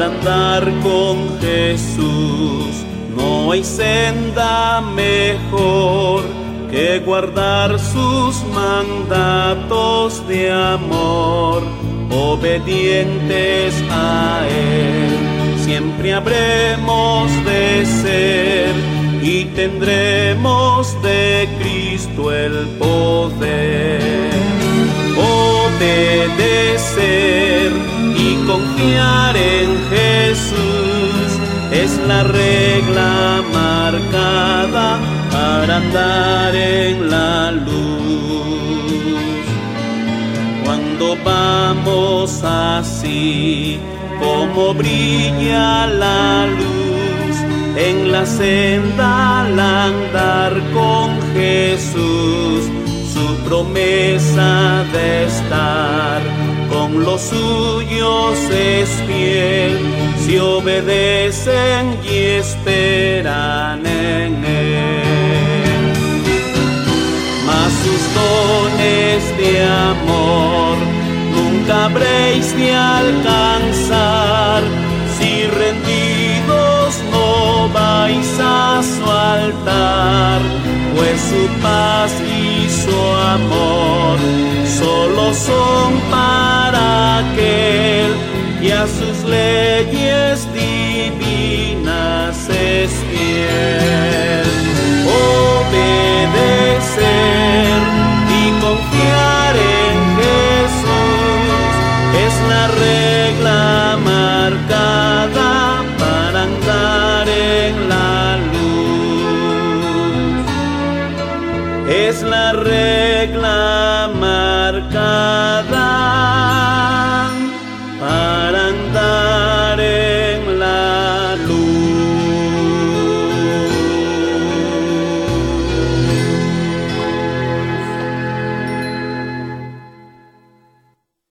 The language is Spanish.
para andar con Jesús. No hay senda mejor que guardar sus mandatos de amor, obedientes a Él. Siempre habremos de ser y tendremos de Cristo el poder. Obedecer confiar en Jesús es la regla marcada para andar en la luz. Cuando vamos así, como brilla la luz en la senda al andar con Jesús, su promesa de estar con los suyos es fiel, si obedecen y esperan en él. Mas sus dones de amor nunca habréis de alcanzar si rendidos no vais a su altar, pues su paz y su amor solo son para y a sus leyes divinas es fiel. Obedecer y confiar en Jesús es la regla marcada para andar en la luz. Es la regla marcada